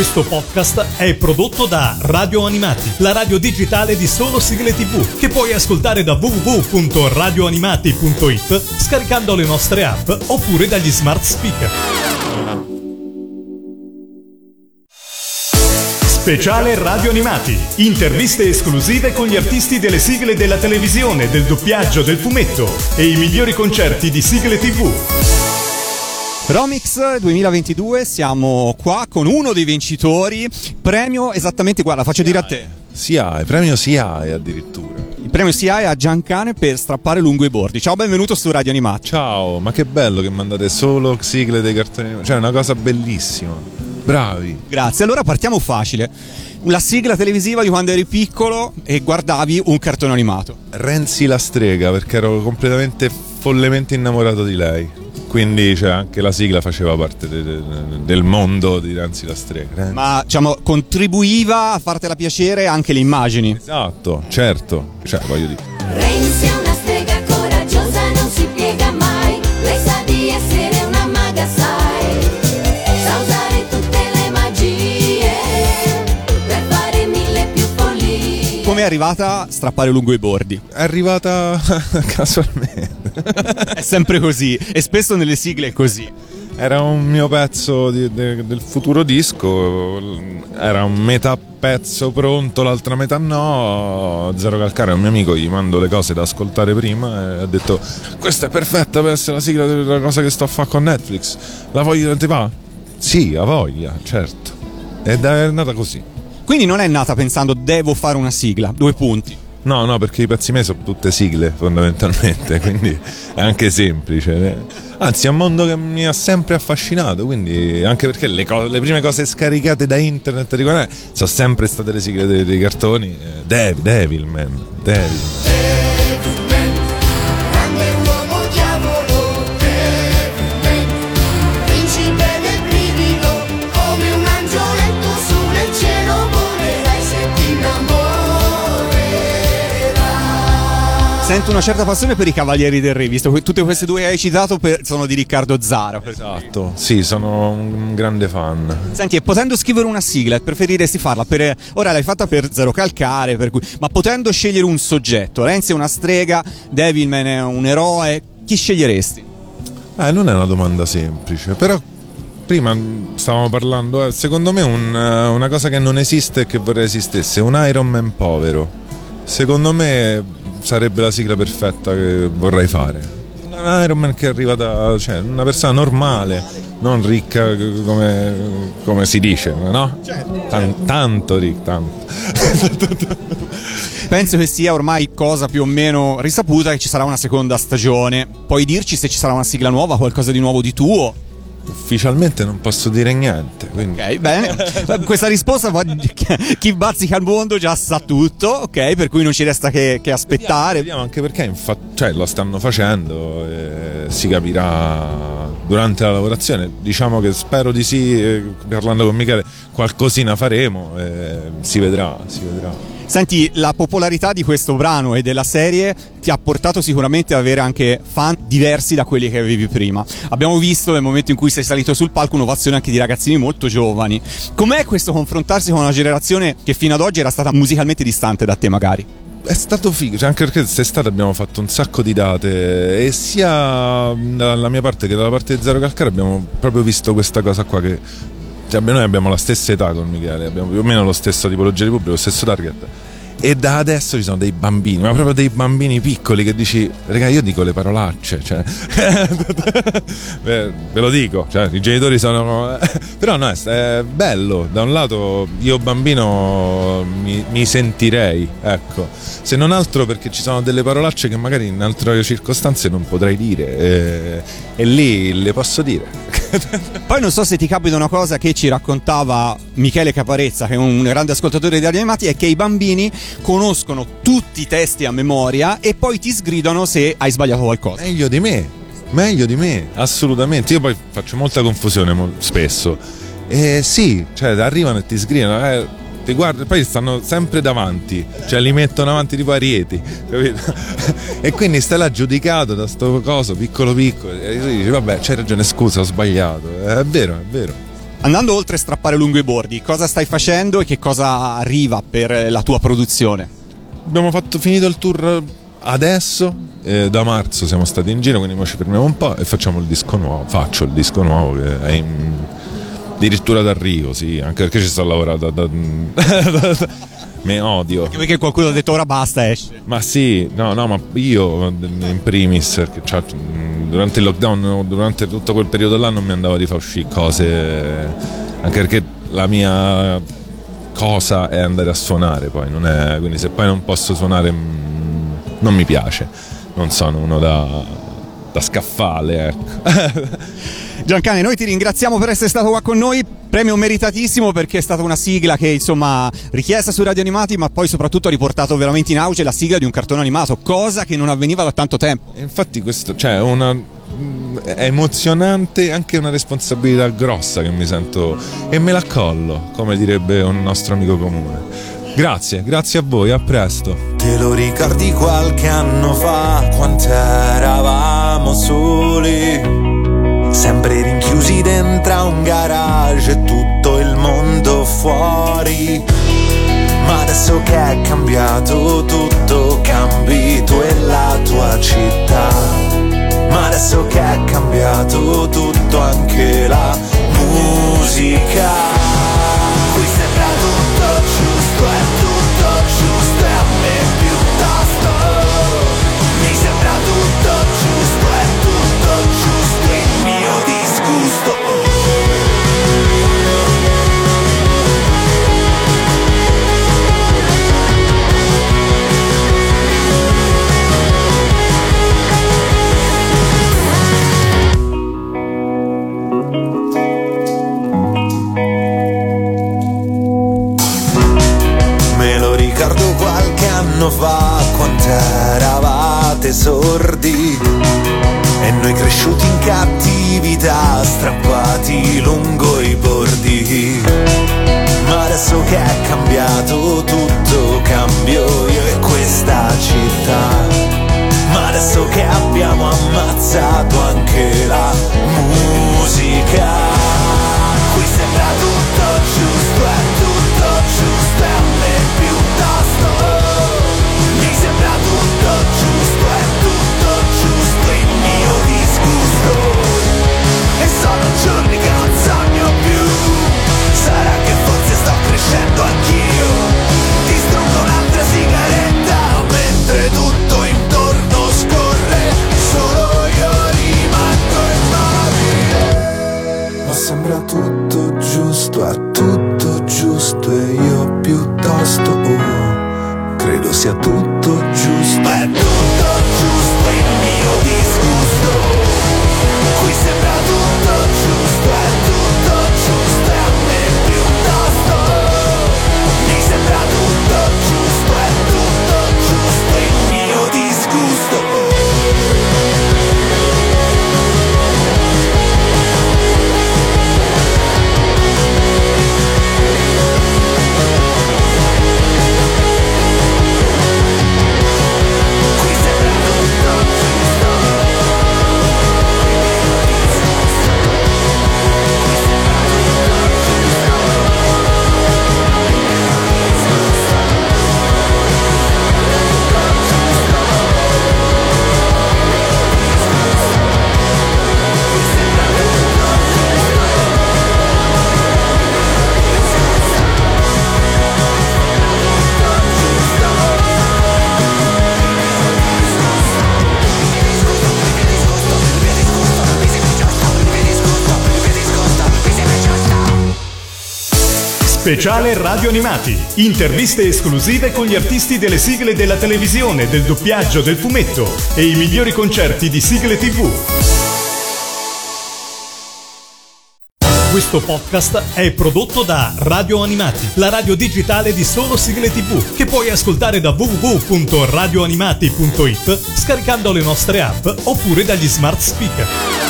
Questo podcast è prodotto da Radio Animati, la radio digitale di solo sigle tv, che puoi ascoltare da www.radioanimati.it scaricando le nostre app oppure dagli smart speaker. Speciale Radio Animati. Interviste esclusive con gli artisti delle sigle della televisione, del doppiaggio, del fumetto e i migliori concerti di sigle tv. Romix 2022, siamo qua con uno dei vincitori. Premio esattamente, guarda, faccio dire a te. SIAE, premio SIAE addirittura. Il premio SIAE a Giancane per strappare lungo i bordi. Ciao, benvenuto su Radio Animati. Ciao, ma che bello che mandate solo sigle dei cartoni. Cioè, è una cosa bellissima. Bravi. Grazie. Allora partiamo facile. La sigla televisiva di quando eri piccolo e guardavi un cartone animato. Renzi la strega, perché ero completamente follemente innamorato di lei. Quindi cioè, anche la sigla faceva parte de- de- del mondo di Renzi la strega. Ma diciamo contribuiva a fartela piacere anche le immagini. Esatto, certo. Cioè, voglio dire. Renzi è una strega coraggiosa, non si piega mai. Lei sa di essere una maga, sai. Sa usare tutte le magie per fare mille più follie. Come è arrivata a strappare lungo i bordi? È arrivata casualmente. È sempre così e spesso nelle sigle è così. Era un mio pezzo di- de- del futuro disco, era un metà pezzo pronto, l'altra metà no. Zero Calcare è un mio amico, gli mando le cose da ascoltare prima e ha detto questa è perfetta per essere la sigla della cosa che sto a fare con Netflix. La voglio ti va? Sì, a voglia, certo. Ed è nata così. Quindi non è nata pensando devo fare una sigla, due punti. No, no, perché i pezzi miei sono tutte sigle fondamentalmente, quindi è anche semplice. Anzi, è un mondo che mi ha sempre affascinato, quindi anche perché le, co- le prime cose scaricate da internet quella- sono sempre state le sigle dei, dei cartoni. Eh, Dev- Devilman, Devil. Sento una certa passione per i Cavalieri del Re, visto che tutte queste due che hai citato per- sono di Riccardo Zara. Esatto, sì, sono un grande fan. Senti, e potendo scrivere una sigla, preferiresti farla per. Ora l'hai fatta per Zero Calcare, per cui, ma potendo scegliere un soggetto, Renzi è una strega, Devilman è un eroe, chi sceglieresti? Eh, non è una domanda semplice, però prima stavamo parlando, eh, secondo me un, eh, una cosa che non esiste e che vorrei esistesse, un Iron Man povero. Secondo me sarebbe la sigla perfetta che vorrei fare. Un Iron Man che arriva da cioè, una persona normale, non ricca come, come si dice, no? Tan- tanto ricca, tanto. Penso che sia ormai cosa più o meno risaputa che ci sarà una seconda stagione. Puoi dirci se ci sarà una sigla nuova, qualcosa di nuovo di tuo? Ufficialmente non posso dire niente, quindi Ok, bene. Questa risposta chi bazzica al mondo già sa tutto, ok? Per cui non ci resta che, che aspettare. Vediamo anche perché infa- cioè, lo stanno facendo, e si capirà durante la lavorazione. Diciamo che spero di sì, eh, parlando con Michele, qualcosina faremo, e si vedrà, si vedrà. Senti, la popolarità di questo brano e della serie ti ha portato sicuramente ad avere anche fan diversi da quelli che avevi prima. Abbiamo visto nel momento in cui sei salito sul palco un'ovazione anche di ragazzini molto giovani. Com'è questo confrontarsi con una generazione che fino ad oggi era stata musicalmente distante da te magari? È stato figo, cioè anche perché quest'estate abbiamo fatto un sacco di date e sia dalla mia parte che dalla parte di Zero Calcare abbiamo proprio visto questa cosa qua che cioè, noi abbiamo la stessa età con Michele, abbiamo più o meno lo stesso tipologia di pubblico, lo stesso target. E da adesso ci sono dei bambini, ma proprio dei bambini piccoli che dici, raga, io dico le parolacce, cioè, ve lo dico, cioè, i genitori sono... Però no, è, bello, da un lato io bambino mi, mi sentirei, ecco, se non altro perché ci sono delle parolacce che magari in altre circostanze non potrei dire e, e lì le posso dire. Poi non so se ti capita una cosa che ci raccontava Michele Caparezza, che è un grande ascoltatore di Animati, è che i bambini conoscono tutti i testi a memoria e poi ti sgridano se hai sbagliato qualcosa. Meglio di me, meglio di me, assolutamente. Io poi faccio molta confusione spesso. E sì, cioè arrivano e ti sgridano, eh, ti guardi, poi stanno sempre davanti, cioè li mettono avanti tipo arieti, capito? e quindi stai là giudicato da sto coso piccolo piccolo e tu dici vabbè c'hai ragione, scusa, ho sbagliato. Eh, È vero, è vero. Andando oltre strappare lungo i bordi, cosa stai facendo e che cosa arriva per la tua produzione? Abbiamo fatto, finito il tour adesso, eh, da marzo siamo stati in giro, quindi ora ci fermiamo un po' e facciamo il disco nuovo. Faccio il disco nuovo che è in, addirittura d'arrivo, sì, anche perché ci sto lavorando da... da- Me odio. Anche perché qualcuno ha detto ora basta, esce. Ma sì, no, no, ma io in primis, perché cioè, durante il lockdown, durante tutto quel periodo là non mi andava di far uscire cose, anche perché la mia cosa è andare a suonare poi, non è, quindi se poi non posso suonare mm, non mi piace, non sono uno da, da scaffale, ecco. Giancane, noi ti ringraziamo per essere stato qua con noi. Premio meritatissimo perché è stata una sigla che, insomma, richiesta su Radio Animati, ma poi soprattutto ha riportato veramente in auge la sigla di un cartone animato, cosa che non avveniva da tanto tempo. E infatti questo, cioè, è una è emozionante e anche una responsabilità grossa che mi sento e me la collo, come direbbe un nostro amico comune. Grazie, grazie a voi, a presto. Te lo ricordi qualche anno fa, quanto eravamo soli? Sempre rinchiusi dentro un garage e tutto il mondo fuori. Ma adesso che è cambiato tutto, cambi tu e la tua città. Ma adesso che è cambiato tutto, anche anno fa quando eravate sordi e noi cresciuti in cattività, strappati lungo i bordi. Ma adesso che è cambiato tutto, cambio io e questa città. Ma adesso che abbiamo ammazzato anche la musica, qui sembra tutto Speciale Radio Animati. Interviste esclusive con gli artisti delle sigle della televisione, del doppiaggio, del fumetto e i migliori concerti di sigle TV. Questo podcast è prodotto da Radio Animati, la radio digitale di solo sigle TV, che puoi ascoltare da www.radioanimati.it scaricando le nostre app oppure dagli smart speaker.